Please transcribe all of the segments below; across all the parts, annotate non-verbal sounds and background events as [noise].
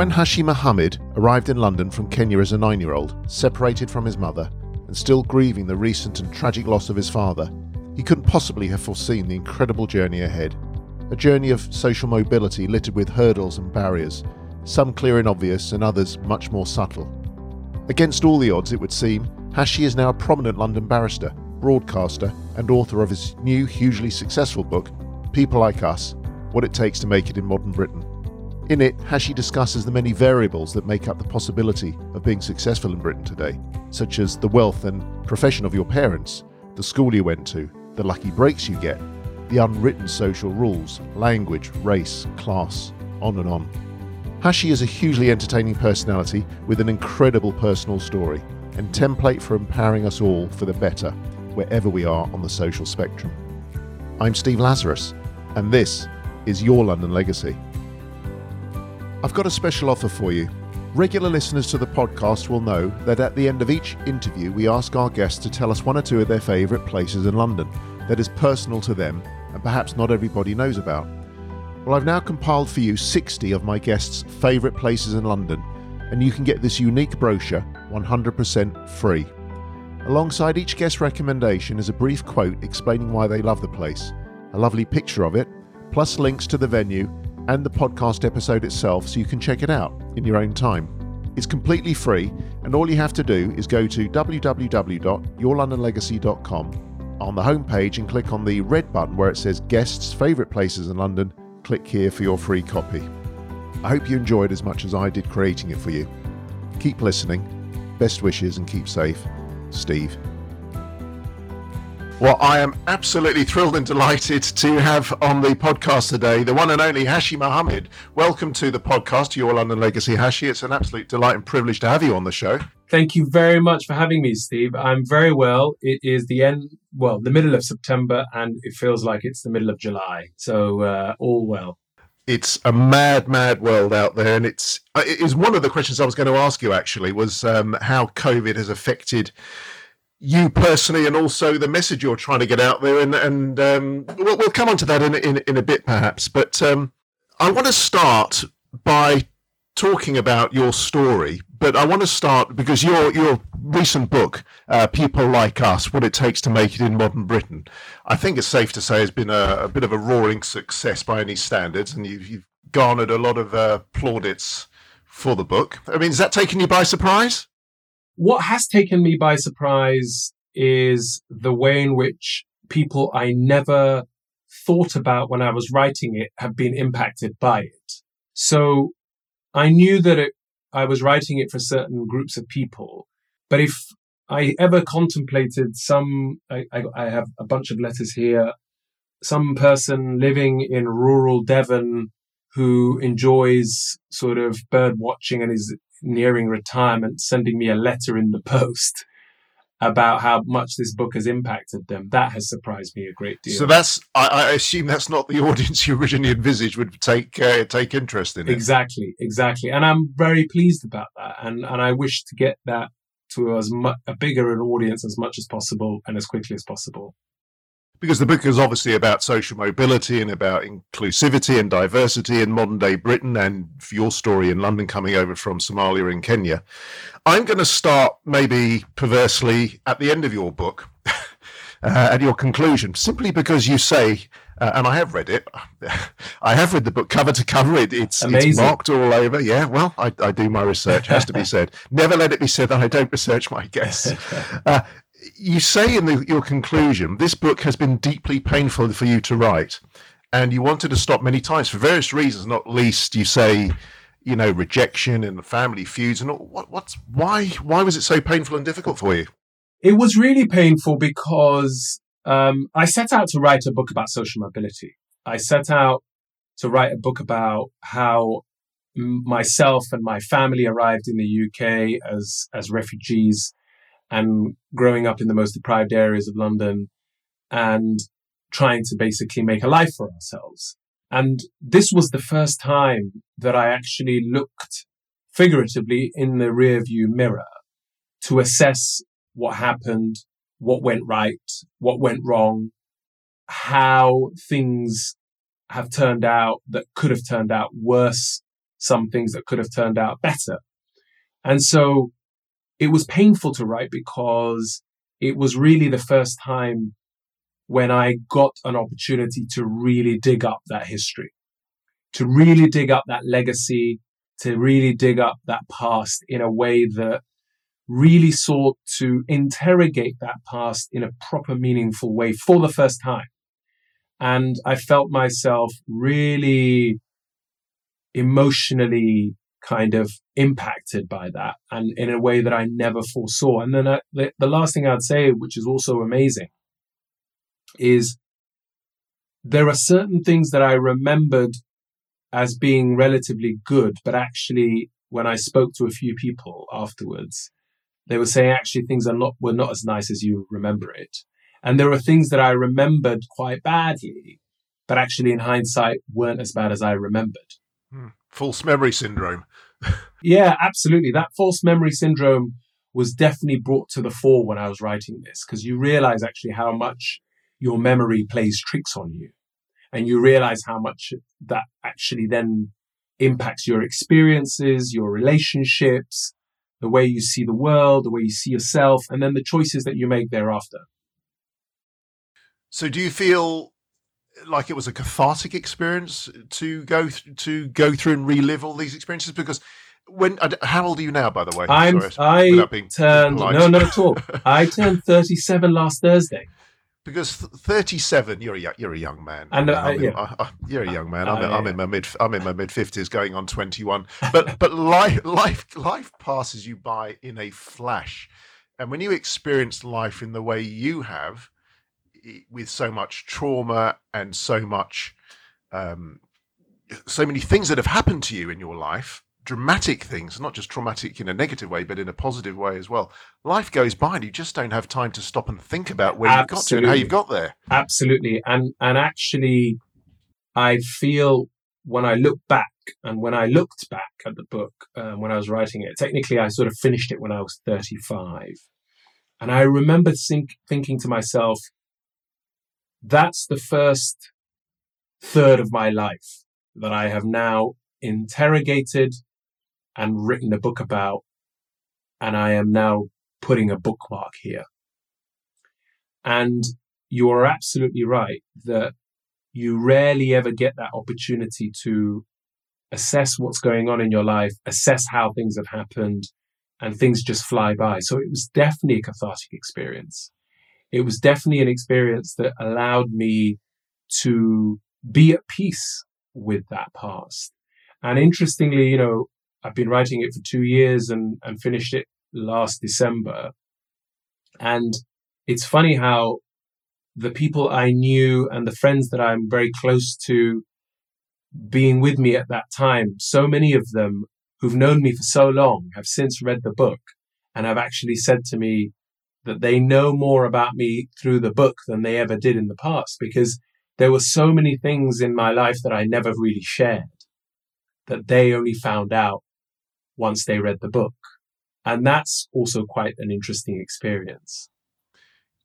When Hashi Mohamed arrived in London from Kenya as a nine year old, separated from his mother, and still grieving the recent and tragic loss of his father, he couldn't possibly have foreseen the incredible journey ahead. A journey of social mobility littered with hurdles and barriers, some clear and obvious, and others much more subtle. Against all the odds, it would seem, Hashi is now a prominent London barrister, broadcaster, and author of his new, hugely successful book, People Like Us What It Takes to Make It in Modern Britain. In it, Hashi discusses the many variables that make up the possibility of being successful in Britain today, such as the wealth and profession of your parents, the school you went to, the lucky breaks you get, the unwritten social rules, language, race, class, on and on. Hashi is a hugely entertaining personality with an incredible personal story and template for empowering us all for the better, wherever we are on the social spectrum. I'm Steve Lazarus, and this is Your London Legacy. I've got a special offer for you. Regular listeners to the podcast will know that at the end of each interview, we ask our guests to tell us one or two of their favourite places in London that is personal to them and perhaps not everybody knows about. Well, I've now compiled for you 60 of my guests' favourite places in London, and you can get this unique brochure 100% free. Alongside each guest recommendation is a brief quote explaining why they love the place, a lovely picture of it, plus links to the venue and the podcast episode itself so you can check it out in your own time. It's completely free, and all you have to do is go to www.yourlondonlegacy.com on the homepage and click on the red button where it says Guests Favourite Places in London. Click here for your free copy. I hope you enjoyed as much as I did creating it for you. Keep listening. Best wishes and keep safe. Steve. Well, I am absolutely thrilled and delighted to have on the podcast today the one and only Hashi Mohamed. Welcome to the podcast, Your London Legacy, Hashi. It's an absolute delight and privilege to have you on the show. Thank you very much for having me, Steve. I'm very well. It is the end, well, the middle of September, and it feels like it's the middle of July. So, uh, all well. It's a mad, mad world out there, and it's it is one of the questions I was going to ask you. Actually, was um, how COVID has affected you personally and also the message you're trying to get out there. And, and um, we'll, we'll, come on to that in, in, in a bit, perhaps. But um, I want to start by talking about your story. But I want to start because your your recent book, uh, "People Like Us: What It Takes to Make It in Modern Britain," I think it's safe to say has been a, a bit of a roaring success by any standards, and you've, you've garnered a lot of uh, plaudits for the book. I mean, has that taken you by surprise? What has taken me by surprise is the way in which people I never thought about when I was writing it have been impacted by it. So I knew that it, I was writing it for certain groups of people, but if I ever contemplated some, I, I, I have a bunch of letters here, some person living in rural Devon who enjoys sort of bird watching and is nearing retirement sending me a letter in the [laughs] post about how much this book has impacted them. That has surprised me a great deal. So that's I, I assume that's not the [laughs] audience you originally envisaged would take uh, take interest in it. Exactly, exactly, and I'm very pleased about that, and and I wish to get that to as much a bigger an audience as much as possible and as quickly as possible because the book is obviously about social mobility and about inclusivity and diversity in modern day Britain and your story in London coming over from Somalia and Kenya. I'm going to start maybe perversely at the end of your book. [laughs] Uh, at your conclusion, simply because you say, uh, and I have read it, [laughs] I have read the book cover to cover. It, it's, it's marked all over. Yeah, well, I, I do my research, has to be said. [laughs] Never let it be said that I don't research my guests. Uh, you say in the, your conclusion, this book has been deeply painful for you to write, and you wanted to stop many times for various reasons. Not least, you say, you know, rejection and family feuds, and what, what's why? Why was it so painful and difficult for you? It was really painful because um, I set out to write a book about social mobility. I set out to write a book about how myself and my family arrived in the UK as as refugees and growing up in the most deprived areas of London and trying to basically make a life for ourselves. And this was the first time that I actually looked figuratively in the rearview mirror to assess what happened, what went right, what went wrong, how things have turned out that could have turned out worse some things that could have turned out better. And so it was painful to write because it was really the first time when I got an opportunity to really dig up that history, to really dig up that legacy, to really dig up that past in a way that really sought to interrogate that past in a proper, meaningful way for the first time. And I felt myself really emotionally kind of impacted by that and in a way that I never foresaw. And then I, the, the last thing I'd say, which is also amazing, is there are certain things that I remembered as being relatively good, but actually, when I spoke to a few people afterwards, they were saying actually things are not were not as nice as you remember it. And there are things that I remembered quite badly, but actually in hindsight weren't as bad as I remembered. False memory syndrome. yeah, absolutely. That false memory syndrome was definitely brought to the fore when I was writing this because you realize actually how much your memory plays tricks on you. And you realize how much that actually then impacts your experiences, your relationships, the way you see the world, the way you see yourself, and then the choices that you make thereafter. So, do you feel like it was a cathartic experience to go th- to go through and relive all these experiences? Because when how old are you now, by the way? I'm Sorry, I turned no, not at all. [laughs] I turned thirty-seven last Thursday because 37 you're a you're a young man and uh, in, yeah. I, I, you're a young man I'm, uh, in, I'm in my mid I'm in my mid 50s going on 21 but but life life life passes you by in a flash and when you experience life in the way you have with so much trauma and so much um, so many things that have happened to you in your life dramatic things, not just traumatic in a negative way, but in a positive way as well. Life goes by and you just don't have time to stop and think about where Absolutely. you've got to and how you've got there. Absolutely. And and actually I feel when I look back and when I looked back at the book um, when I was writing it, technically I sort of finished it when I was 35. And I remember think, thinking to myself, that's the first third of my life that I have now interrogated and written a book about, and I am now putting a bookmark here. And you are absolutely right that you rarely ever get that opportunity to assess what's going on in your life, assess how things have happened, and things just fly by. So it was definitely a cathartic experience. It was definitely an experience that allowed me to be at peace with that past. And interestingly, you know, I've been writing it for two years and, and finished it last December. And it's funny how the people I knew and the friends that I'm very close to being with me at that time, so many of them who've known me for so long have since read the book and have actually said to me that they know more about me through the book than they ever did in the past because there were so many things in my life that I never really shared that they only found out once they read the book. And that's also quite an interesting experience.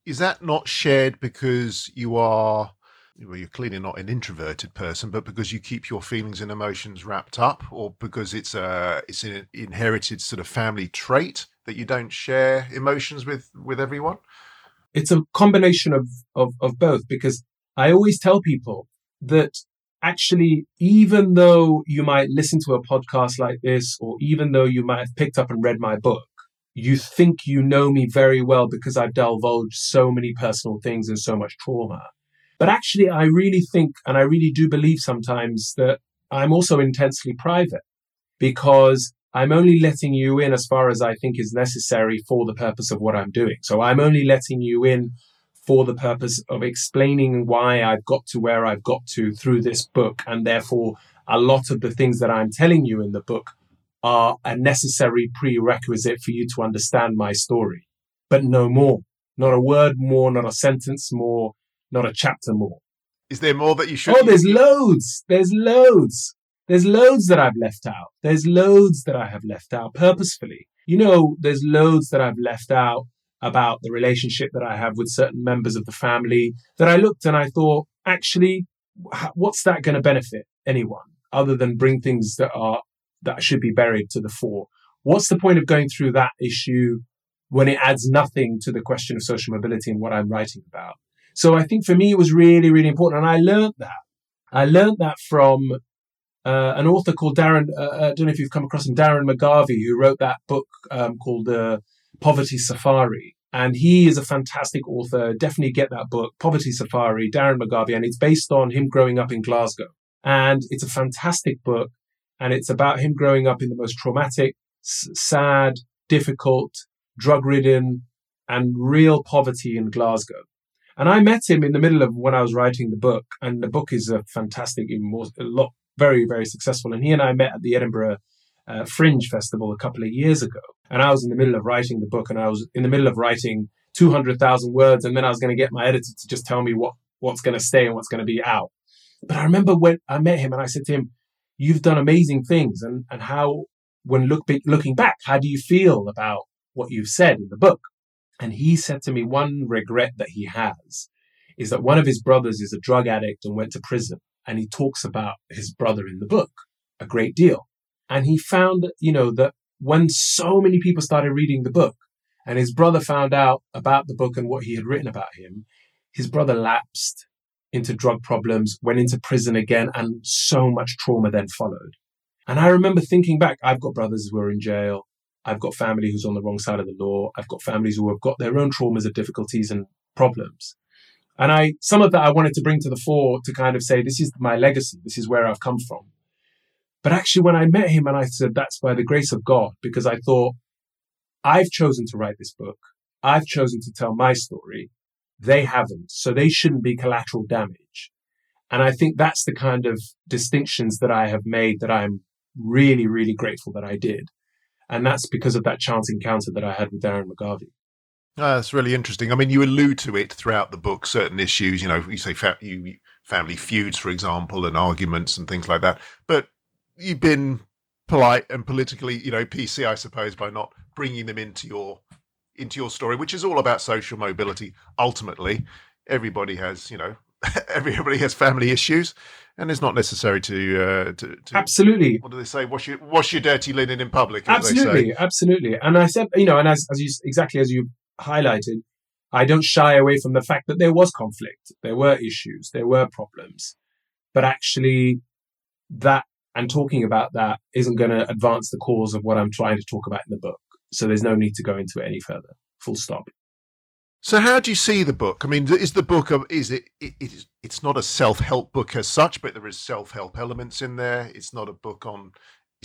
Is that not shared because you are, well, you're clearly not an introverted person, but because you keep your feelings and emotions wrapped up, or because it's a it's an inherited sort of family trait that you don't share emotions with with everyone? It's a combination of, of, of both because I always tell people that actually, even though you might listen to a podcast like this, or even though you might have picked up and read my book, you think you know me very well because I've divulged so many personal things and so much trauma. But actually, I really think, and I really do believe sometimes that I'm also intensely private because I'm only letting you in as far as I think is necessary for the purpose of what I'm doing. So I'm only letting you in for the purpose of explaining why I've got to where I've got to through this book. And therefore, a lot of the things that I'm telling you in the book are a necessary prerequisite for you to understand my story, but no more. Not a word more, not a sentence more, not a chapter more. Is there more that you should? Oh, there's loads. There's loads. There's loads that I've left out. There's loads that I have left out purposefully. You know, there's loads that I've left out about the relationship that I have with certain members of the family that I looked and I thought, actually, what's that going to benefit anyone other than bring things that are that should be buried to the fore. What's the point of going through that issue when it adds nothing to the question of social mobility and what I'm writing about? So I think for me, it was really, really important. And I learned that. I learned that from uh, an author called Darren, uh, uh, I don't know if you've come across him, Darren McGarvey, who wrote that book um, called uh, Poverty Safari. And he is a fantastic author. Definitely get that book, Poverty Safari, Darren McGarvey. And it's based on him growing up in Glasgow. And it's a fantastic book. And it's about him growing up in the most traumatic, s- sad, difficult, drug ridden, and real poverty in Glasgow. And I met him in the middle of when I was writing the book. And the book is a fantastic, a lot very, very successful. And he and I met at the Edinburgh uh, Fringe Festival a couple of years ago. And I was in the middle of writing the book and I was in the middle of writing 200,000 words. And then I was going to get my editor to just tell me what, what's going to stay and what's going to be out. But I remember when I met him and I said to him, you've done amazing things. And, and how, when look, looking back, how do you feel about what you've said in the book? And he said to me, one regret that he has is that one of his brothers is a drug addict and went to prison and he talks about his brother in the book a great deal. And he found, you know, that when so many people started reading the book and his brother found out about the book and what he had written about him, his brother lapsed into drug problems, went into prison again, and so much trauma then followed. And I remember thinking back, I've got brothers who are in jail. I've got family who's on the wrong side of the law. I've got families who have got their own traumas and difficulties and problems. And I, some of that I wanted to bring to the fore to kind of say, this is my legacy. This is where I've come from. But actually, when I met him and I said, that's by the grace of God, because I thought, I've chosen to write this book. I've chosen to tell my story. They haven't. So they shouldn't be collateral damage. And I think that's the kind of distinctions that I have made that I'm really, really grateful that I did. And that's because of that chance encounter that I had with Darren McGarvey. Oh, that's really interesting. I mean, you allude to it throughout the book, certain issues, you know, you say fa- you, family feuds, for example, and arguments and things like that. But you've been polite and politically, you know, PC, I suppose, by not bringing them into your into your story, which is all about social mobility. Ultimately, everybody has, you know, [laughs] everybody has family issues, and it's not necessary to, uh, to, to absolutely. What do they say? Wash your wash your dirty linen in public. Absolutely, absolutely. And I said, you know, and as as you exactly as you highlighted, I don't shy away from the fact that there was conflict, there were issues, there were problems, but actually that and talking about that isn't going to advance the cause of what I'm trying to talk about in the book. So there's no need to go into it any further. Full stop. So how do you see the book? I mean, is the book of is it, it, it is it's not a self-help book as such, but there is self-help elements in there. It's not a book on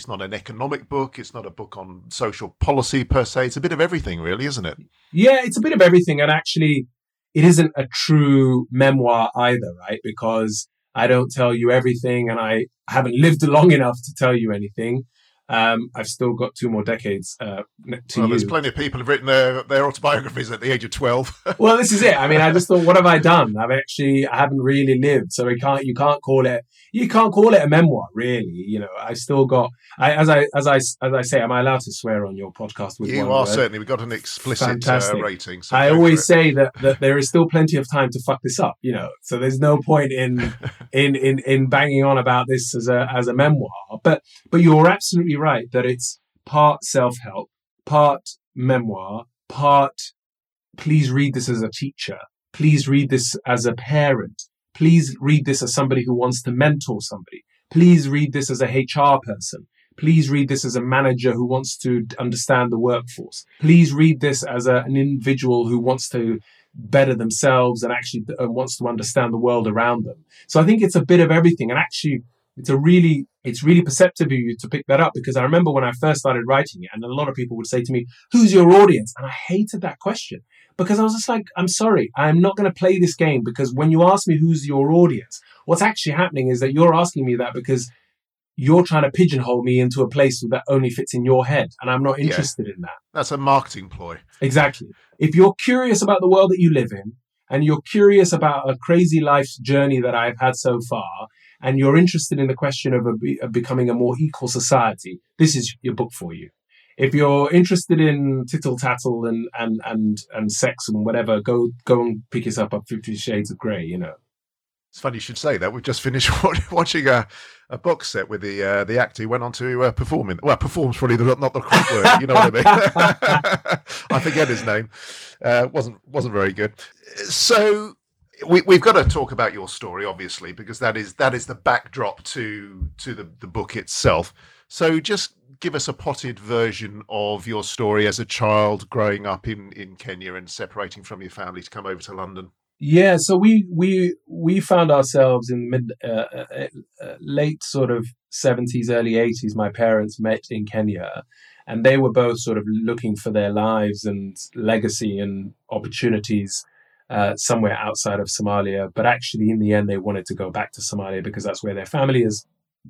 it's not an economic book. It's not a book on social policy per se. It's a bit of everything, really, isn't it? Yeah, it's a bit of everything. And actually, it isn't a true memoir either, right? Because I don't tell you everything and I haven't lived [laughs] long enough to tell you anything. Um, I've still got two more decades uh, to well, you. There's plenty of people who've written their, their autobiographies at the age of twelve. [laughs] well, this is it. I mean, I just thought, what have I done? I've actually, I haven't really lived, so we can't, you can't call it, you can't call it a memoir, really. You know, I still got, I, as I, as I, as I say, am I allowed to swear on your podcast? With you are word? certainly. We've got an explicit uh, rating. So I always say that that there is still plenty of time to fuck this up. You know, so there's no point in [laughs] in in in banging on about this as a as a memoir. But but you're absolutely right that it's part self help, part memoir, part please read this as a teacher, please read this as a parent, please read this as somebody who wants to mentor somebody, please read this as a HR person. Please read this as a manager who wants to understand the workforce. Please read this as a, an individual who wants to better themselves and actually uh, wants to understand the world around them. So I think it's a bit of everything. And actually, it's a really it's really perceptive of you to pick that up because I remember when I first started writing it, and a lot of people would say to me, "Who's your audience?" And I hated that question because I was just like, "I'm sorry, I'm not going to play this game because when you ask me who's your audience, what's actually happening is that you're asking me that because." You're trying to pigeonhole me into a place that only fits in your head, and I'm not interested yeah, in that. That's a marketing ploy. Exactly. If you're curious about the world that you live in, and you're curious about a crazy life's journey that I've had so far, and you're interested in the question of, a, of becoming a more equal society, this is your book for you. If you're interested in tittle tattle and, and, and, and sex and whatever, go, go and pick yourself up Fifty Shades of Grey, you know. It's funny you should say that. We've just finished [laughs] watching a, a box set with the uh, the actor who went on to uh, perform in. Well, performs probably the, not the correct word. You know what I mean? [laughs] I forget his name. Uh, wasn't wasn't very good. So we, we've got to talk about your story, obviously, because that is that is the backdrop to to the, the book itself. So just give us a potted version of your story as a child growing up in, in Kenya and separating from your family to come over to London. Yeah, so we we we found ourselves in mid uh, uh, uh, late sort of seventies, early eighties. My parents met in Kenya, and they were both sort of looking for their lives and legacy and opportunities uh, somewhere outside of Somalia. But actually, in the end, they wanted to go back to Somalia because that's where their family is,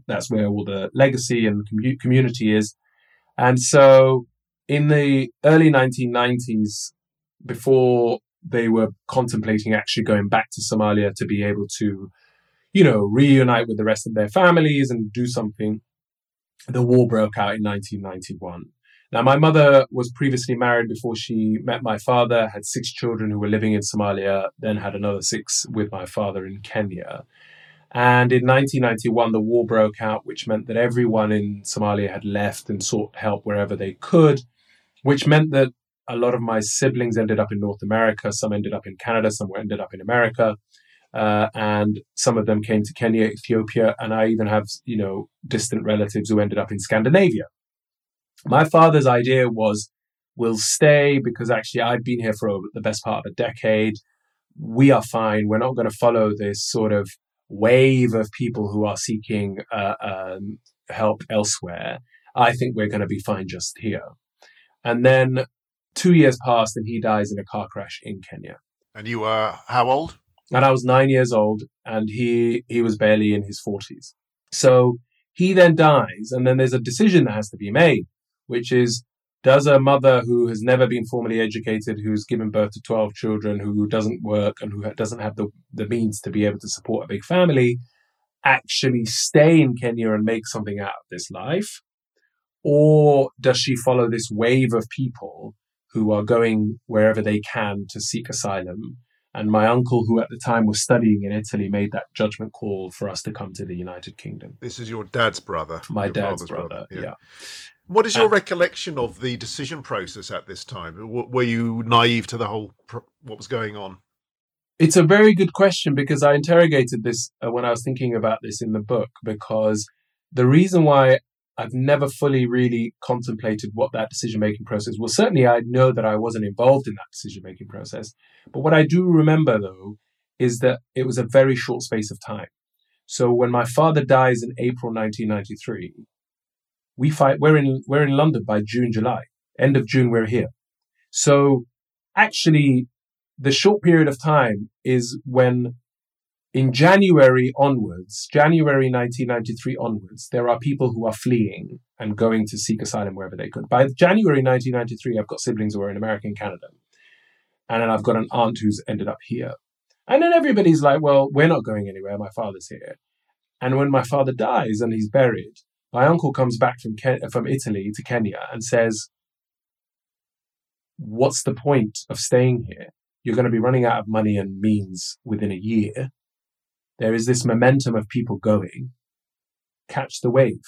that's where all the legacy and com- community is. And so, in the early 1990s, before they were contemplating actually going back to Somalia to be able to, you know, reunite with the rest of their families and do something. The war broke out in 1991. Now, my mother was previously married before she met my father, had six children who were living in Somalia, then had another six with my father in Kenya. And in 1991, the war broke out, which meant that everyone in Somalia had left and sought help wherever they could, which meant that a lot of my siblings ended up in North America. Some ended up in Canada. Some were ended up in America. Uh, and some of them came to Kenya, Ethiopia, and I even have, you know, distant relatives who ended up in Scandinavia. My father's idea was, we'll stay because actually I've been here for the best part of a decade. We are fine. We're not going to follow this sort of wave of people who are seeking uh, um, help elsewhere. I think we're going to be fine just here. And then two years passed and he dies in a car crash in Kenya. And you were how old? And I was nine years old and he, he was barely in his forties. So he then dies and then there's a decision that has to be made, which is does a mother who has never been formally educated, who's given birth to 12 children, who doesn't work and who doesn't have the, the means to be able to support a big family, actually stay in Kenya and make something out of this life? Or does she follow this wave of people who are going wherever they can to seek asylum. And my uncle, who at the time was studying in Italy, made that judgment call for us to come to the United Kingdom. This is your dad's brother. My dad's brother, brother yeah. yeah. What is your uh, recollection of the decision process at this time? Were you naive to the whole what was going on? It's a very good question because I interrogated this uh, when I was thinking about this in the book. Because the reason why I've never fully really contemplated what that decision making process was. Certainly, I know that I wasn't involved in that decision making process. But what I do remember, though, is that it was a very short space of time. So when my father dies in April 1993, we fight. We're in we're in London by June, July. End of June, we're here. So actually, the short period of time is when in January onwards, January 1993 onwards, there are people who are fleeing and going to seek asylum wherever they could. By January 1993, I've got siblings who are in America and Canada. And then I've got an aunt who's ended up here. And then everybody's like, well, we're not going anywhere. My father's here. And when my father dies and he's buried, my uncle comes back from, Ken- from Italy to Kenya and says, what's the point of staying here? You're going to be running out of money and means within a year there is this momentum of people going, catch the wave.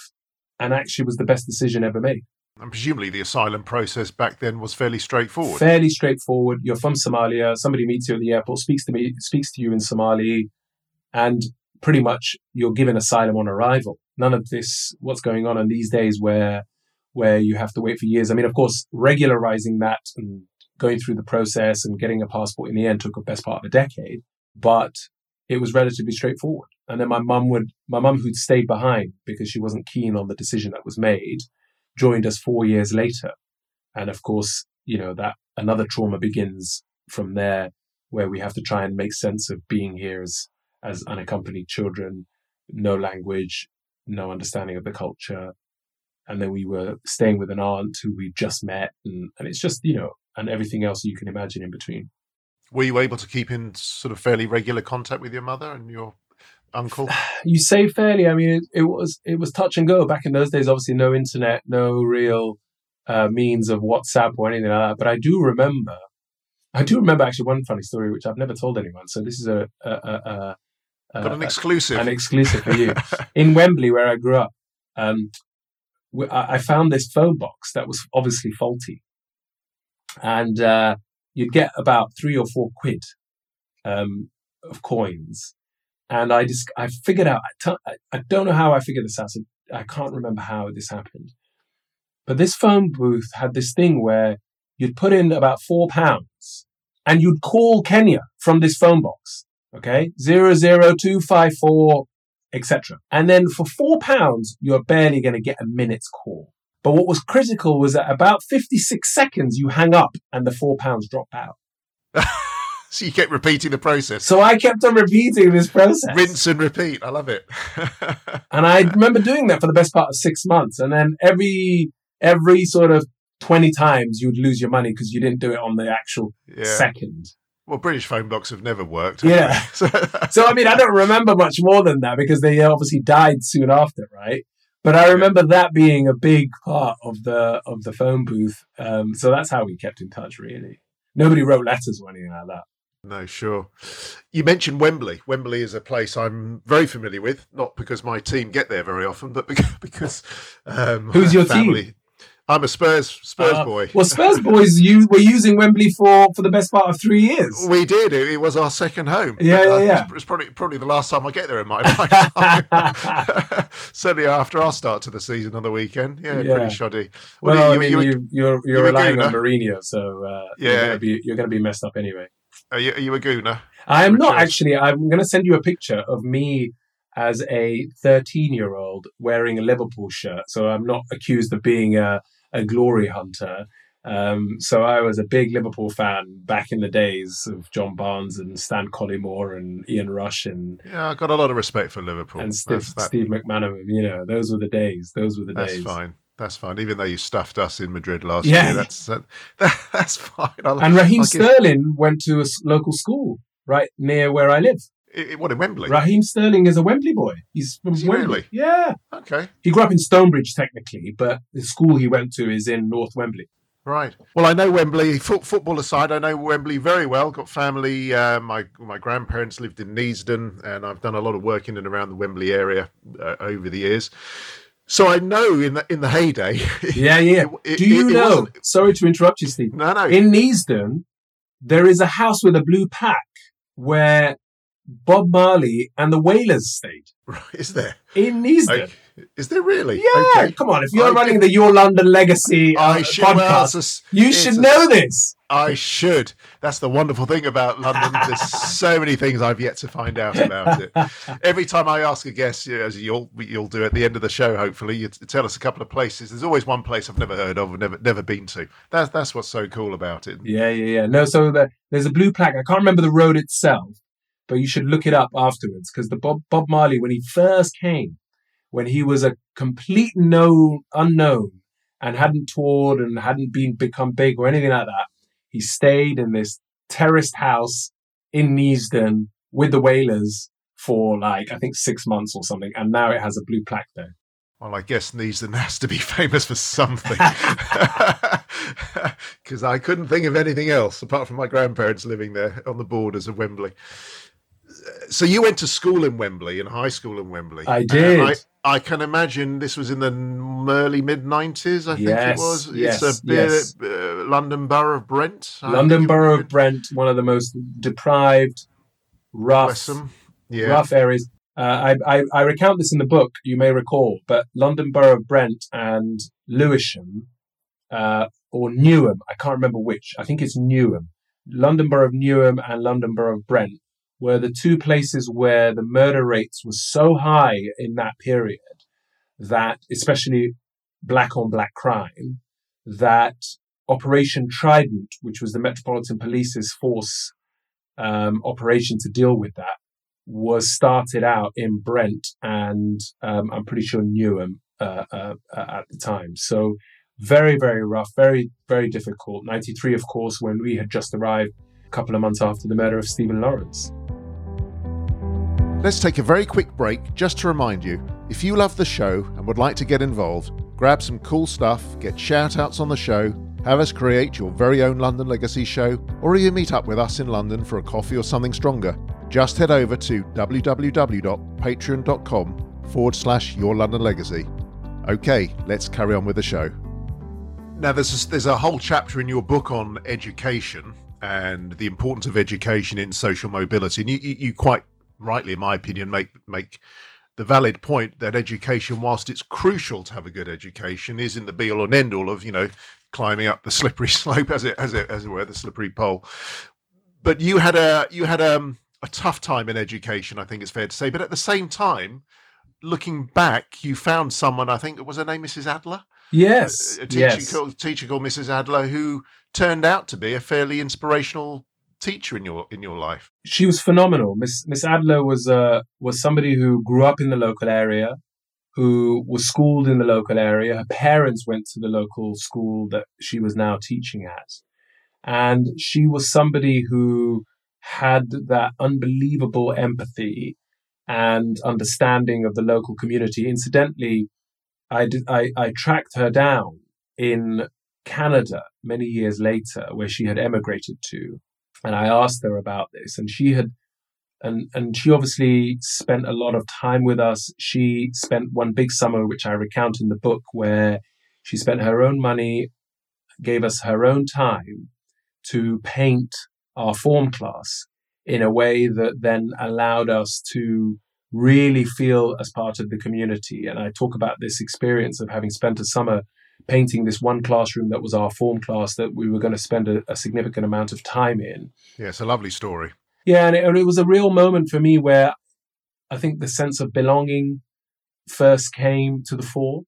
And actually was the best decision ever made. And presumably the asylum process back then was fairly straightforward. Fairly straightforward. You're from Somalia. Somebody meets you at the airport, speaks to me, speaks to you in Somali, and pretty much you're given asylum on arrival. None of this, what's going on in these days where where you have to wait for years. I mean, of course, regularizing that and going through the process and getting a passport in the end took a best part of a decade. But it was relatively straightforward. And then my mum would, my mum who'd stayed behind because she wasn't keen on the decision that was made, joined us four years later. And of course, you know, that another trauma begins from there where we have to try and make sense of being here as, as unaccompanied children, no language, no understanding of the culture. And then we were staying with an aunt who we just met and, and it's just, you know, and everything else you can imagine in between. Were you able to keep in sort of fairly regular contact with your mother and your uncle? [sighs] You say fairly. I mean, it, it was it was touch and go back in those days. Obviously, no internet, no real uh, means of WhatsApp or anything like that. But I do remember, I do remember actually one funny story which I've never told anyone. So this is a a, a, Got an exclusive. An exclusive for you. [laughs] In Wembley, where I grew up, um, I found this phone box that was obviously faulty. And uh, you'd get about three or four quid um, of coins. And I just, I figured out, I t- I don't know how I figured this out. So I can't remember how this happened. But this phone booth had this thing where you'd put in about four pounds and you'd call Kenya from this phone box. Okay. Zero, zero, two, five, four, etc. And then for four pounds, you're barely going to get a minute's call. But what was critical was that about 56 seconds, you hang up and the four pounds drop out. [laughs] so you kept repeating the process. So I kept on repeating this process. Rinse and repeat. I love it. [laughs] and I remember doing that for the best part of six months. And then every, every sort of 20 times you'd lose your money because you didn't do it on the actual yeah. second. Well, British phone box have never worked. yeah. [laughs] so, I mean, I don't remember much more than that because they obviously died soon after, right? But I remember yeah. that being a big part of the of the phone booth. Um, so that's how we kept in touch. Really, nobody wrote letters or anything like that. No, sure. You mentioned Wembley. Wembley is a place I'm very familiar with, not because my team get there very often, but [laughs] because um, who's [laughs] your family, team? I'm a Spurs Spurs uh, boy. Well, Spurs [laughs] boys, you were using Wembley for for the best part of three years. We did. It, it was our second home. Yeah, yeah, yeah. It's probably probably the last time I get there in my [laughs] life. [laughs] Certainly after our start to the season on the weekend. Yeah, yeah. pretty shoddy. Well, well you, I mean, you, you, you're you're, you're relying on Mourinho, so uh, yeah, you're gonna, be, you're gonna be messed up anyway. Are you, are you a gooner? I am not actually. I'm going to send you a picture of me as a 13 year old wearing a Liverpool shirt. So I'm not accused of being a a glory hunter. Um, so I was a big Liverpool fan back in the days of John Barnes and Stan Collymore and Ian Rush and yeah, I got a lot of respect for Liverpool and Steve, Steve McManaman. You know, those were the days. Those were the that's days. That's fine. That's fine. Even though you stuffed us in Madrid last yeah. year, that's that, [laughs] that's fine. I'll, and Raheem I'll Sterling give... went to a local school right near where I live. It, what in Wembley? Raheem Sterling is a Wembley boy. He's from Wembley. Really? Yeah. Okay. He grew up in Stonebridge, technically, but the school he went to is in North Wembley. Right. Well, I know Wembley. football aside, I know Wembley very well. Got family. Uh, my my grandparents lived in Neasden, and I've done a lot of work in and around the Wembley area uh, over the years. So I know in the in the heyday. [laughs] Yeah, yeah. It, Do you it, know? sorry to interrupt you, Steve. No, no. In Neasden, there is a house with a blue plaque where Bob Marley and the Wailers stayed. Right, is there? In Neasden. is there really? Yeah, okay. come on. If you're I running the Your London Legacy uh, podcast, well, a, you should a, know this. I should. That's the wonderful thing about London. [laughs] There's so many things I've yet to find out about it. Every time I ask a guest, as you'll you'll do at the end of the show, hopefully, you tell us a couple of places. There's always one place I've never heard of, never never been to. That's that's what's so cool about it. Yeah, yeah, yeah. No, so the, there's a blue plaque. I can't remember the road itself, but you should look it up afterwards because the Bob, Bob Marley, when he first came, when he was a complete no unknown and hadn't toured and hadn't been become big or anything like that, he stayed in this terraced house in Neasden with the Wailers for like I think six months or something, and now it has a blue plaque there. Well, I guess Neasden has to be [laughs] famous for something. [laughs] [laughs] Because I couldn't think of anything else apart from my grandparents living there on the borders of Wembley so you went to school in Wembley, in high school in Wembley. I did. I, I, can imagine this was in the early mid nineties. I think yes, it was. Yes, it's a yes. uh, London Borough of Brent. London Borough of Brent, one of the most deprived, rough, yeah. rough areas. Uh, I, I, I recount this in the book. You may recall, but London Borough of Brent and Lewisham, uh, or Newham. I can't remember which. I think it's Newham. London Borough of Newham and London Borough of Brent were the two places where the murder rates were so high in that period that, especially black on black crime, that Operation Trident, which was the Metropolitan Police's force um, operation to deal with that, was started out in Brent and um, I'm pretty sure Newham uh, uh, uh at the time. So very, very rough, very, very difficult. 93, of course, when we had just arrived couple of months after the murder of Stephen Lawrence. Let's take a very quick break just to remind you if you love the show and would like to get involved, grab some cool stuff, get shout outs on the show, have us create your very own London Legacy show, or even meet up with us in London for a coffee or something stronger, just head over to www.patreon.com forward slash your London legacy. Okay, let's carry on with the show. Now, there's a, there's a whole chapter in your book on education and the importance of education in social mobility, and you, you, quite rightly, in my opinion, make make the valid point that education, whilst it's crucial to have a good education, isn't the be all and end all of you know climbing up the slippery [laughs] slope as it as it as it were the slippery pole. But you had a you had um, a tough time in education, I think it's fair to say. But at the same time, looking back, you found someone. I think was her name Mrs. Adler. Yes, a, a teacher, yes. Called, teacher called Mrs. Adler who turned out to be a fairly inspirational teacher in your in your life? She was phenomenal. Miss Miss Adler was uh was somebody who grew up in the local area, who was schooled in the local area. Her parents went to the local school that she was now teaching at, and she was somebody who had that unbelievable empathy and understanding of the local community. Incidentally, I, did, I, I tracked her down in Canada many years later, where she had emigrated to, and I asked her about this, and she had, and and she obviously spent a lot of time with us. She spent one big summer, which I recount in the book, where she spent her own money, gave us her own time to paint our form class in a way that then allowed us to really feel as part of the community. And I talk about this experience of having spent a summer painting this one classroom that was our form class that we were going to spend a, a significant amount of time in. Yeah, it's a lovely story. Yeah, and it, and it was a real moment for me where I think the sense of belonging first came to the fore.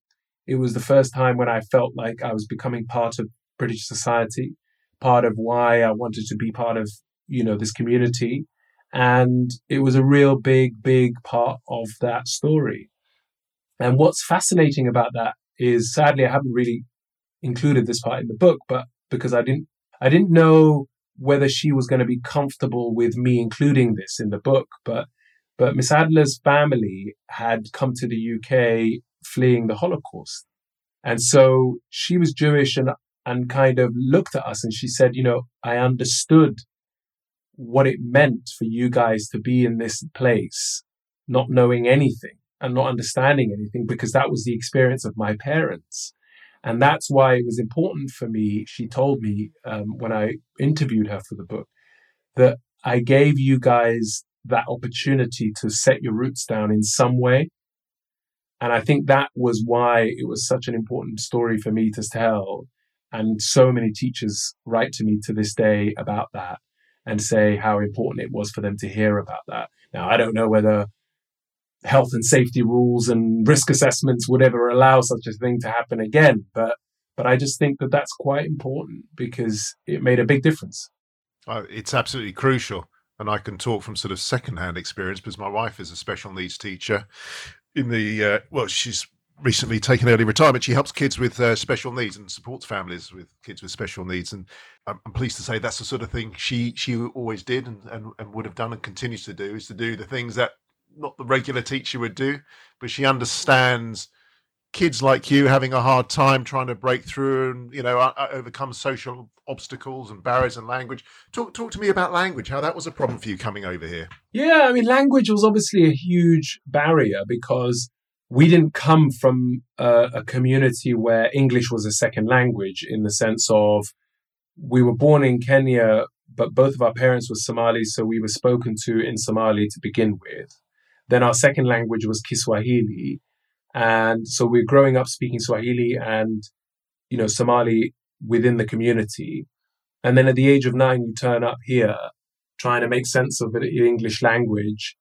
It was the first time when I felt like I was becoming part of British society, part of why I wanted to be part of, you know, this community. And it was a real big, big part of that story. And what's fascinating about that is sadly I haven't really included this part in the book, but because I didn't I didn't know whether she was going to be comfortable with me including this in the book, but but Miss Adler's family had come to the UK fleeing the Holocaust. And so she was Jewish and and kind of looked at us and she said, you know, I understood what it meant for you guys to be in this place, not knowing anything and not understanding anything because that was the experience of my parents. And that's why it was important for me. She told me um, when I interviewed her for the book that I gave you guys that opportunity to set your roots down in some way. And I think that was why it was such an important story for me to tell. And so many teachers write to me to this day about that and say how important it was for them to hear about that. Now, I don't know whether health and safety rules and risk assessments would ever allow such a thing to happen again. But but I just think that that's quite important because it made a big difference. Uh, it's absolutely crucial, and I can talk from sort of secondhand experience because my wife is a special needs teacher. In the uh, well, she's recently taken early retirement. She helps kids with uh, special needs and supports families with kids with special needs. And I'm, I'm, pleased to say that's the sort of thing she she always did and, and, and would have done and continues to do is to do the things that not the regular teacher would do, but she understands kids like you having a hard time trying to break through and you know overcome social obstacles and barriers and language. Talk talk to me about language. How that was a problem for you coming over here? Yeah, I mean, language was obviously a huge barrier because we didn't come from a, a community where English was a second language in the sense of we were born in Kenya, but both of our parents were Somali, so we were spoken to in Somali to begin with. Then our second language was Kiswahili. And so we're growing up speaking Swahili and, you know, Somali within the community. And then at the age of nine, you turn up here trying to make sense of the English language,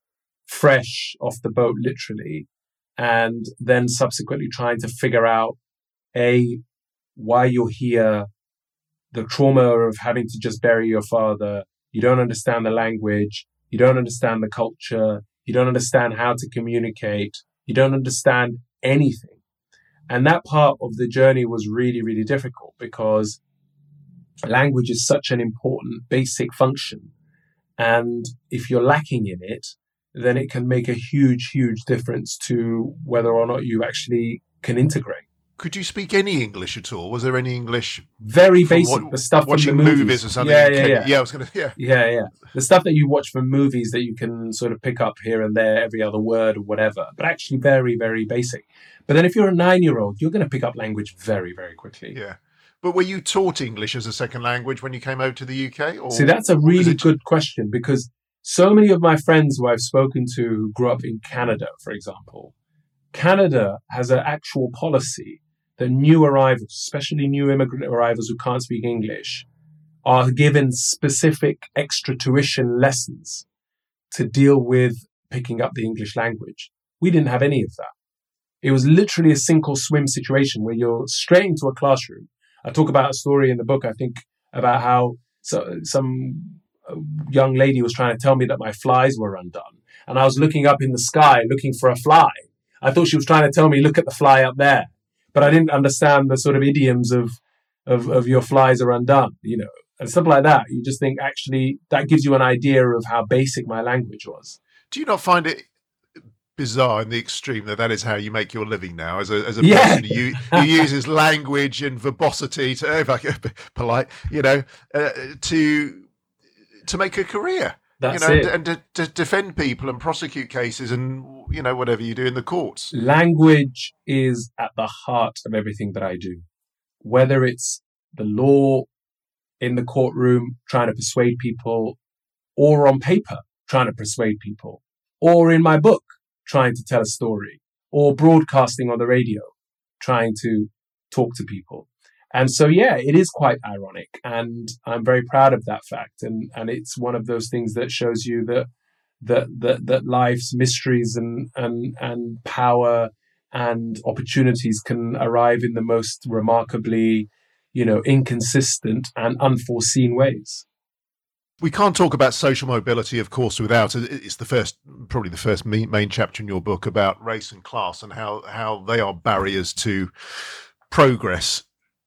fresh off the boat, literally. And then subsequently trying to figure out A, why you're here, the trauma of having to just bury your father. You don't understand the language. You don't understand the culture. You don't understand how to communicate. You don't understand anything. And that part of the journey was really, really difficult because language is such an important basic function. And if you're lacking in it, then it can make a huge, huge difference to whether or not you actually can integrate. could you speak any English at all? Was there any English? Very basic. What, the stuff watching movies. movies. or something. Yeah, yeah, yeah. yeah. I was gonna. Yeah, yeah, yeah. The stuff that you watch from movies that you can sort of pick up here and there, every other word or whatever. But actually, very, very basic. But then, if you're a nine-year-old, you're going to pick up language very, very quickly. Yeah. But were you taught English as a second language when you came over to the UK? Or, See, that's a really good question because so many of my friends who I've spoken to who grew up in Canada, for example, Canada has an actual policy that new arrivals, especially new immigrant arrivals who can't speak English, are given specific extra tuition lessons to deal with picking up the English language. We didn't have any of that. It was literally a sink or swim situation where you're straight into a classroom. I talk about a story in the book, I think, about how so, some uh, young lady was trying to tell me that my flies were undone. And I was looking up in the sky looking for a fly. I thought she was trying to tell me, look at the fly up there but I didn't understand the sort of idioms of, of, of your flies are undone, you know, and stuff like that. You just think actually that gives you an idea of how basic my language was. Do you not find it bizarre in the extreme that that is how you make your living now as a as a yeah. person you you [laughs] uses language and verbosity to if I could be polite you know uh, to to make a career that's you know, it. and, and to, to, defend people and prosecute cases and you know whatever you do in the courts. Language is at the heart of everything that I do, whether it's the law in the courtroom trying to persuade people, or on paper trying to persuade people, or in my book trying to tell a story, or broadcasting on the radio trying to talk to people. And so, yeah, it is quite ironic. And I'm very proud of that fact. And, and it's one of those things that shows you that, that, that, that life's mysteries and, and, and power and opportunities can arrive in the most remarkably, you know, inconsistent and unforeseen ways. We can't talk about social mobility, of course, without it's the first, probably the first main chapter in your book about race and class and how how they are barriers to progress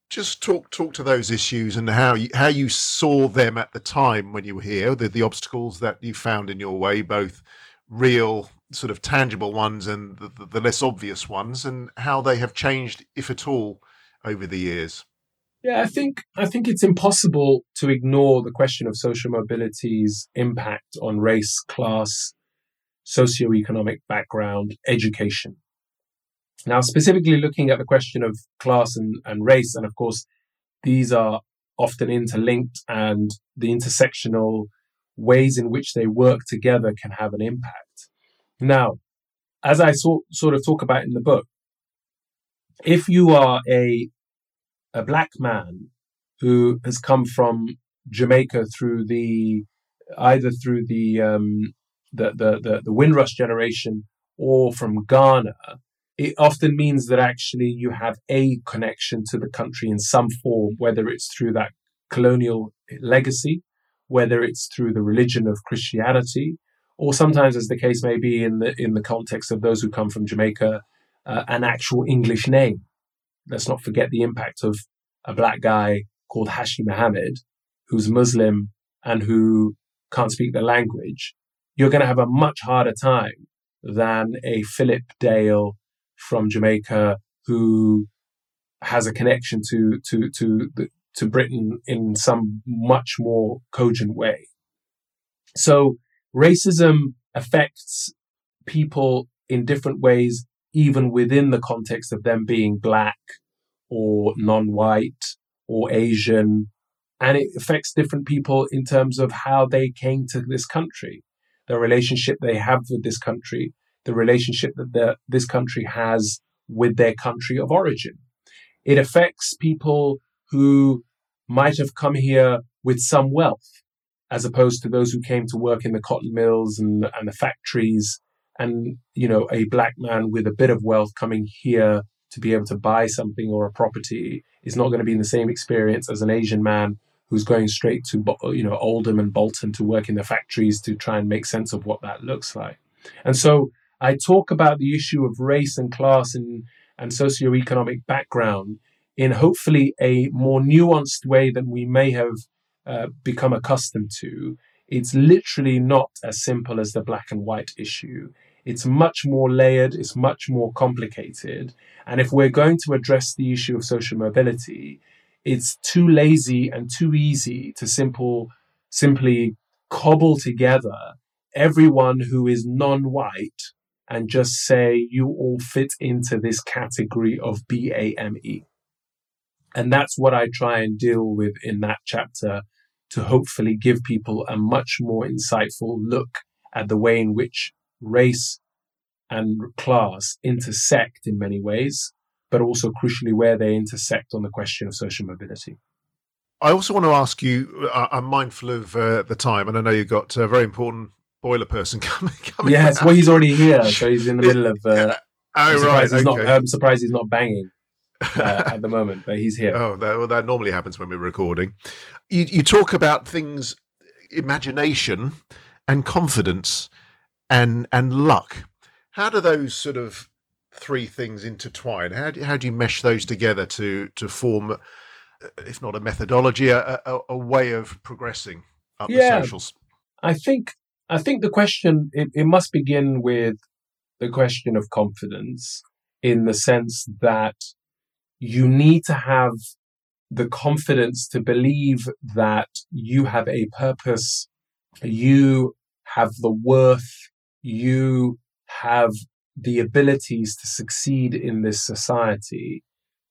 just talk talk to those issues and how you how you saw them at the time when you were here, the the obstacles that you found in your way, both real sort of tangible ones and the, the less obvious ones, and how they have changed, if at all, over the years. Yeah, I think I think it's impossible to ignore the question of social mobility's impact on race, class, socioeconomic background, education. Now, specifically looking at the question of class and, and race, and of course, these are often interlinked and the intersectional ways in which they work together can have an impact. Now, as I so, sort of talk about in the book, if you are a, a black man who has come from Jamaica through the either through the um, the, the, the the Windrush generation or from Ghana, it often means that actually you have a connection to the country in some form, whether it's through that colonial legacy, whether it's through the religion of Christianity, or sometimes, as the case may be in the in the context of those who come from Jamaica, uh, an actual English name. Let's not forget the impact of a black guy called Hashi Mohamed, who's Muslim and who can't speak the language. You're going to have a much harder time than a Philip Dale from Jamaica who has a connection to to to to Britain in some much more cogent way. So racism affects people in different ways, even within the context of them being black or non-white or Asian. And it affects different people in terms of how they came to this country, the relationship they have with this country, the relationship that the, this country has with their country of origin. It affects people who might have come here with some wealth, as opposed to those who came to work in the cotton mills and, and the factories. And, you know, a black man with a bit of wealth coming here to be able to buy something or a property is not going to be in the same experience as an Asian man who's going straight to, you know, Oldham and Bolton to work in the factories to try and make sense of what that looks like. And so I talk about the issue of race and class and, and socioeconomic background in hopefully a more nuanced way than we may have uh, become accustomed to. It's literally not as simple as the black and white issue. It's much more layered, it's much more complicated. And if we're going to address the issue of social mobility, it's too lazy and too easy to simple, simply cobble together everyone who is non white and just say you all fit into this category of BAME. And that's what I try and deal with in that chapter to hopefully give people a much more insightful look at the way in which race and class intersect in many ways, but also crucially where they intersect on the question of social mobility. I also want to ask you. I'm mindful of uh, the time, and I know you've got a very important boiler person [laughs] coming. coming yes, well, he's already here, so he's in the [laughs] middle of. Uh, oh, I'm right. He's okay. not, I'm surprised he's not banging. Uh, [laughs] at the moment, but he's here. Oh, that, well, that normally happens when we're recording. You, you talk about things, imagination, and confidence, and and luck. How do those sort of three things intertwine? How do, how do you mesh those together to to form, if not a methodology, a, a, a way of progressing up yeah, the socials? I think I think the question it, it must begin with the question of confidence in the sense that you need to have the confidence to believe that you have a purpose, you have the worth, you have the abilities to succeed in this society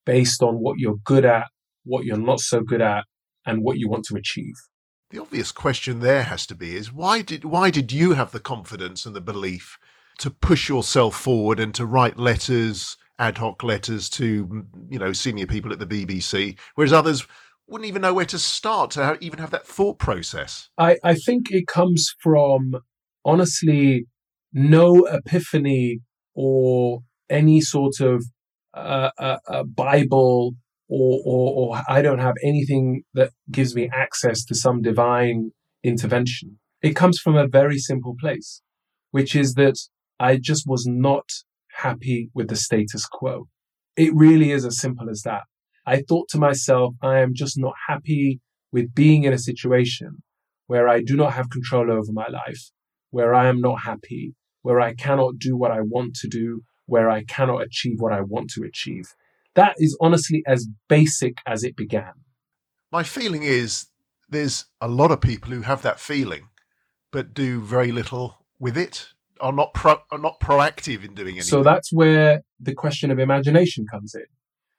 based on what you're good at, what you're not so good at, and what you want to achieve. The obvious question there has to be is why did why did you have the confidence and the belief to push yourself forward and to write letters, ad hoc letters to you know senior people at the BBC, whereas others wouldn't even know where to start to even have that thought process? I, I think it comes from honestly no epiphany or any sort of uh, uh, uh, Bible or, or, or I don't have anything that gives me access to some divine intervention. It comes from a very simple place, which is that I just was not happy with the status quo. It really is as simple as that. I thought to myself, I am just not happy with being in a situation where I do not have control over my life, where I am not happy, where I cannot do what I want to do, where I cannot achieve what I want to achieve. That is honestly as basic as it began. My feeling is there's a lot of people who have that feeling, but do very little with it, are not pro- are not proactive in doing anything. So that's where the question of imagination comes in.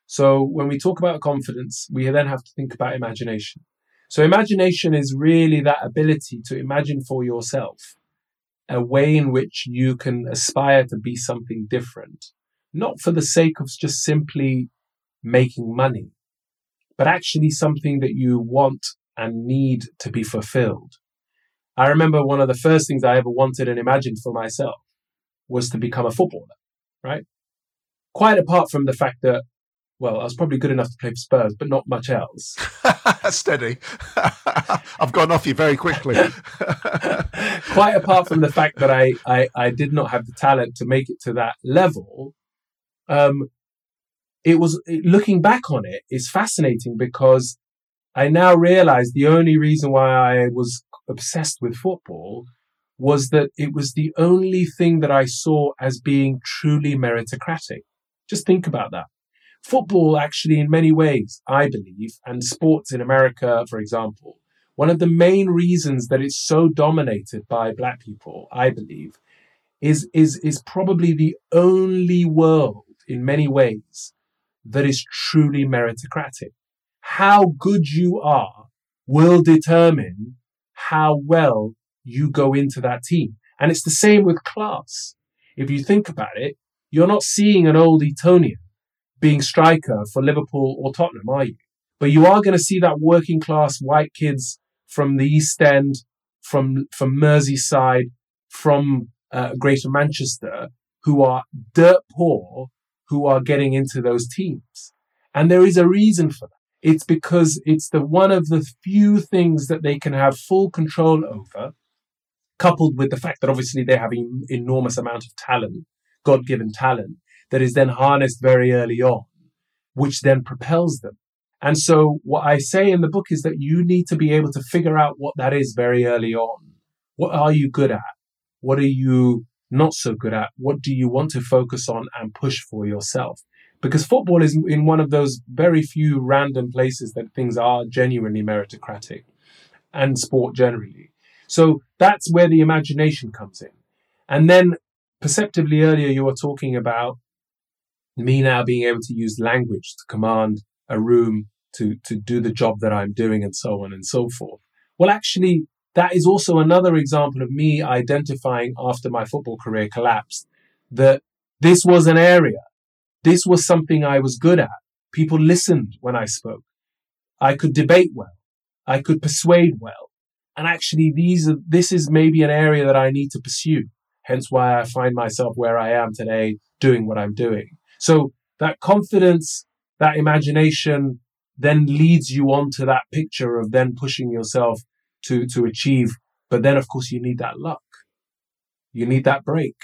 So when we talk about confidence, we then have to think about imagination. So imagination is really that ability to imagine for yourself a way in which you can aspire to be something different, not for the sake of just simply making money, but actually something that you want and need to be fulfilled. I remember one of the first things I ever wanted and imagined for myself was to become a footballer, right? Quite apart from the fact that well, I was probably good enough to play for Spurs, but not much else. [laughs] Steady. [laughs] I've gone off you very quickly. [laughs] Quite apart from the fact that I, I, I, did not have the talent to make it to that level, um, it was looking back on it is fascinating because I now realize the only reason why I was obsessed with football was that it was the only thing that I saw as being truly meritocratic. Just think about that football actually in many ways, I believe, and sports in America, for example, one of the main reasons that it's so dominated by black people, I believe, is, is, is probably the only world in many ways that is truly meritocratic. How good you are will determine how well you go into that team. And it's the same with class. If you think about it, you're not seeing an old Etonian being striker for Liverpool or Tottenham, are you? But you are going to see that working class white kids from the East End, from from Merseyside, from uh, Greater Manchester, who are dirt poor, who are getting into those teams, and there is a reason for that. It's because it's the one of the few things that they can have full control over, coupled with the fact that obviously they have an enormous amount of talent, God given talent, that is then harnessed very early on, which then propels them. And so what I say in the book is that you need to be able to figure out what that is very early on. What are you good at? What are you not so good at? What do you want to focus on and push for yourself? Because football is in one of those very few random places that things are genuinely meritocratic and sport generally. So that's where the imagination comes in. And then perceptively earlier, you were talking about me now being able to use language to command a room to, to do the job that I'm doing and so on and so forth. Well, actually, that is also another example of me identifying after my football career collapsed that this was an area. This was something I was good at. People listened when I spoke. I could debate well. I could persuade well. And actually, these are, this is maybe an area that I need to pursue. Hence why I find myself where I am today doing what I'm doing. So that confidence, that imagination then leads you on to that picture of then pushing yourself to, to achieve. But then, of course, you need that luck. You need that break.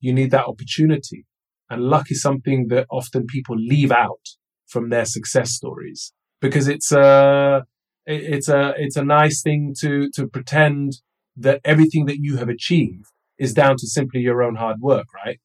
You need that opportunity. And luck is something that often people leave out from their success stories because it's a, it's a, it's a nice thing to, to pretend that everything that you have achieved is down to simply your own hard work, right?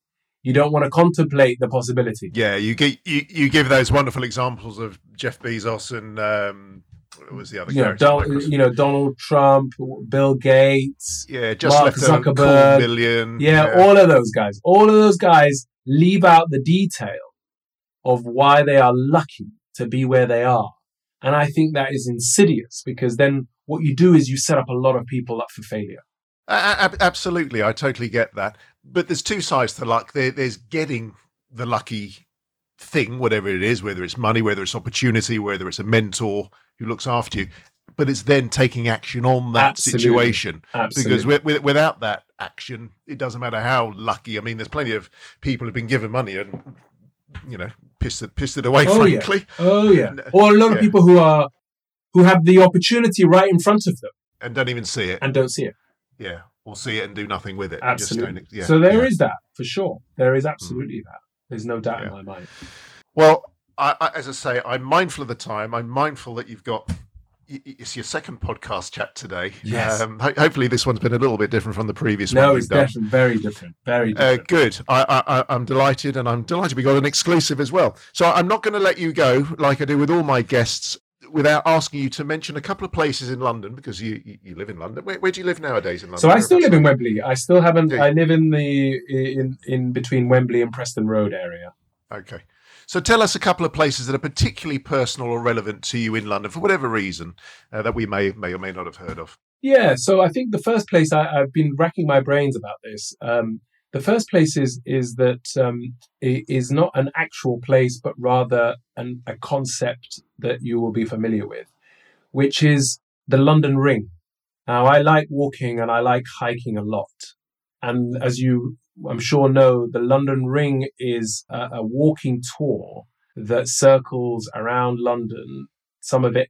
You don't want to contemplate the possibility. Yeah, you give you, you give those wonderful examples of Jeff Bezos and um, what was the other you know, Don, you know Donald Trump, Bill Gates, yeah, just Mark Zuckerberg, million, yeah, yeah, all of those guys, all of those guys leave out the detail of why they are lucky to be where they are, and I think that is insidious because then what you do is you set up a lot of people up for failure. Uh, absolutely, I totally get that. But there's two sides to luck. There, there's getting the lucky thing, whatever it is, whether it's money, whether it's opportunity, whether it's a mentor who looks after you. But it's then taking action on that Absolutely. situation. Absolutely. Because with, with, without that action, it doesn't matter how lucky. I mean, there's plenty of people who've been given money and, you know, pissed it, pissed it away, oh, frankly. Yeah. Oh, yeah. Uh, or a lot of people who are, who have the opportunity right in front of them And don't even see it. and don't see it. Yeah. Or see it and do nothing with it. Absolutely. yeah, so there yeah. is that for sure. There is mm. absolutely that. There's no doubt in my mind. Well, I, I, as I say, I'm mindful of the time. I'm mindful that you've got. It's your second podcast chat today. Yes. Um, ho- hopefully, this one's been a little bit different from the previous No, one No, it's different. Very different. Very Uh, different. good. I, I'm delighted, and I'm delighted we got an exclusive as well. So I'm not going to let you go like I do with all my guests without asking you to mention a couple of places in London because you you, you live in London. Where, where do you live nowadays in London? so I still live in Wembley. I still haven't. I live in the in in between Wembley and Preston Road area. Okay. So tell us a couple of places that are particularly personal or relevant to you in London for whatever reason uh, that we may may or may not have heard of. Yeah, so I think the first place I, I've been racking my brains about this. Um, the first place is is that um, not an actual place, but rather an, a concept that you will be familiar with, which is the London Ring. Now, I like walking and I like hiking a lot, and as you, I'm sure, know, the London Ring is a, a walking tour that circles around London. Some of it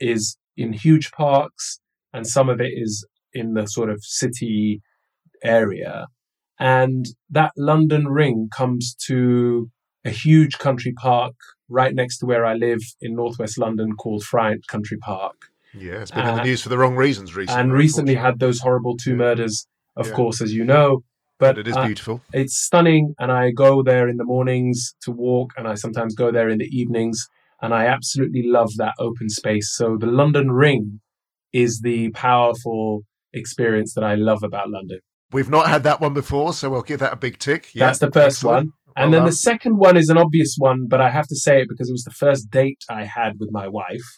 is in huge parks and some of it is in the sort of city area. And that London ring comes to a huge country park right next to where I live in northwest London called Fryent Country Park. Yeah, it's been in the Uh, news for the wrong reasons recently. and recently had those horrible two murders, of Yeah. course, as you know. But But it is uh, beautiful. it's stunning and I go there in the mornings to walk and I sometimes go there in the evenings and I absolutely love that open space. So the London Ring is the powerful experience that I love about London. We've not had that one before, so we'll give that a big tick. Yeah, That's the first excellent. one. And Well then the second one is an obvious one, but I have to say it because it was the first date I had with my wife,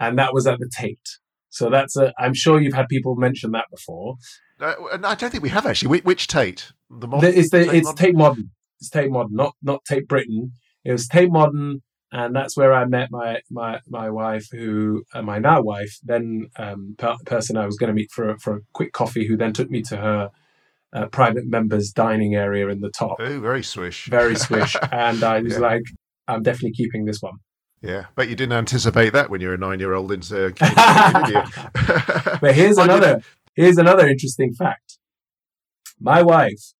and that was at the Tate. So that's a, I'm sure you've had people mention that before. Uh, and I don't think we have actually. Which, Tate? The modern, it's the, Tate it's modern? Tate Modern. It's Tate Modern, not not Tate Britain. It was Tate Modern, and that's where I met my my my wife, who uh, my now wife, then um, per- person I was going to meet for a, for a quick coffee, who then took me to her uh, private members dining area in the top, Oh, very swish. very swish, [laughs] and I was Yeah. like, I'm definitely keeping this one. Yeah, but you didn't anticipate that when you're a nine-year-old in [laughs] did you? [laughs] But here's another here's another interesting fact. My wife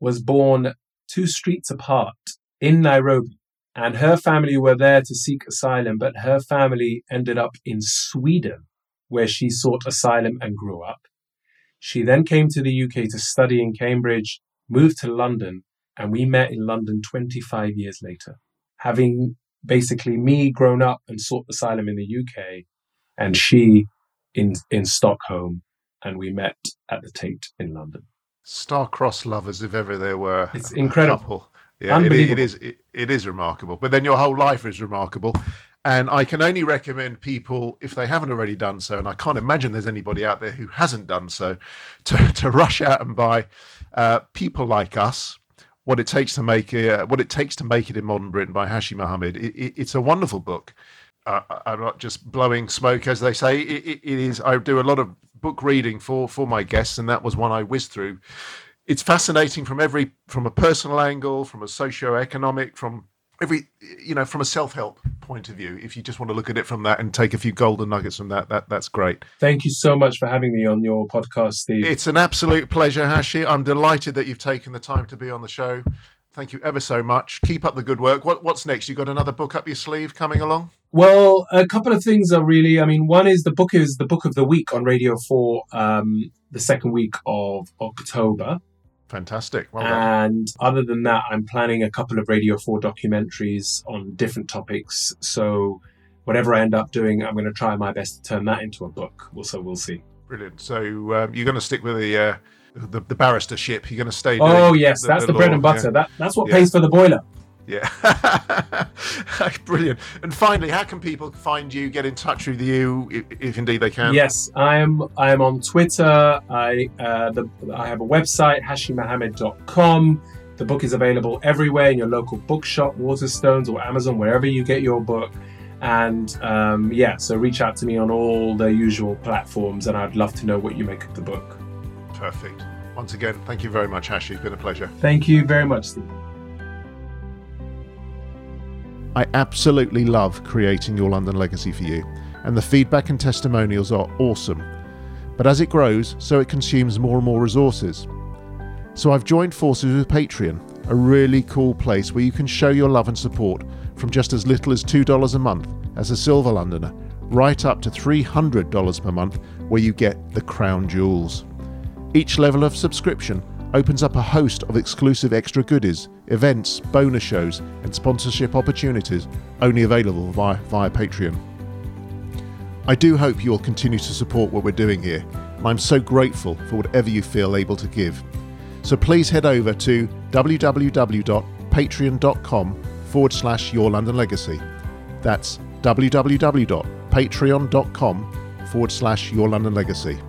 was born two streets apart in Nairobi, and her family were there to seek asylum, but her family ended up in Sweden, where she sought asylum and grew up. She then came to the UK to study in Cambridge moved to London, and we met in London 25 years later, having basically me grown up and sought asylum in the UK, and she in in Stockholm, and we met at the Tate in London. Star-crossed lovers, if ever there were. It's incredible. Yeah, it, it is. It, it is remarkable. But then your whole life is remarkable. And I can only recommend people, if they haven't already done so, and I can't imagine there's anybody out there who hasn't done so, [laughs] to, to rush out and buy uh, People Like Us, what it takes to make it, uh, what it takes to make it in modern Britain by Hashi Mohamed. It, it, it's a wonderful book. Uh, I'm not just blowing smoke, as they say. it is. I do a lot of book reading for for my guests, and that was one I whizzed through. It's fascinating from every from a personal angle, from a socio-economic, from every you know from a self-help point of view if you just want to look at it from that and take a few golden nuggets from that that that's great. Thank you so much for having me on your podcast steve. It's an absolute pleasure hashi. I'm delighted that you've taken the time to be on the show thank you ever so much keep up the good work what, what's next you got another book up your sleeve coming along well a couple of things are really i mean one is the book is the book of the week on radio 4 um, the second week of october Fantastic. Well and other than that, I'm planning a couple of Radio 4 documentaries on different topics. So whatever I end up doing, I'm going to try my best to turn that into a book. So we'll see. Brilliant. So um, you're going to stick with the, uh, the the barristership. You're going to stay. Oh yes, the, that's the, the bread and butter. Yeah. That that's what yeah. pays for the boiler. Yeah. [laughs] Brilliant. And finally, how can people find you, get in touch with you, if, if indeed they can? Yes, I am I am on Twitter. I uh, the, I have a website, hashimohamed.com. The book is available everywhere in your local bookshop, Waterstones, or Amazon, wherever you get your book. And um, yeah, so reach out to me on all the usual platforms, and I'd love to know what you make of the book. Perfect. Once again, thank you very much, Hashi. It's been a pleasure. Thank you very much, Steve. I absolutely love creating Your London Legacy for you, and the feedback and testimonials are awesome. But as it grows, so it consumes more and more resources. So I've joined forces with Patreon, a really cool place where you can show your love and support from just as little as $2 a month as a Silver Londoner, right up to $300 per month, where you get the crown jewels. Each level of subscription opens up a host of exclusive extra goodies, events, bonus shows, and sponsorship opportunities only available via, via Patreon. I do hope you'll continue to support what we're doing here, and I'm so grateful for whatever you feel able to give. So please head over to www.patreon.com forward slash your London legacy. That's www.patreon.com forward slash your London legacy.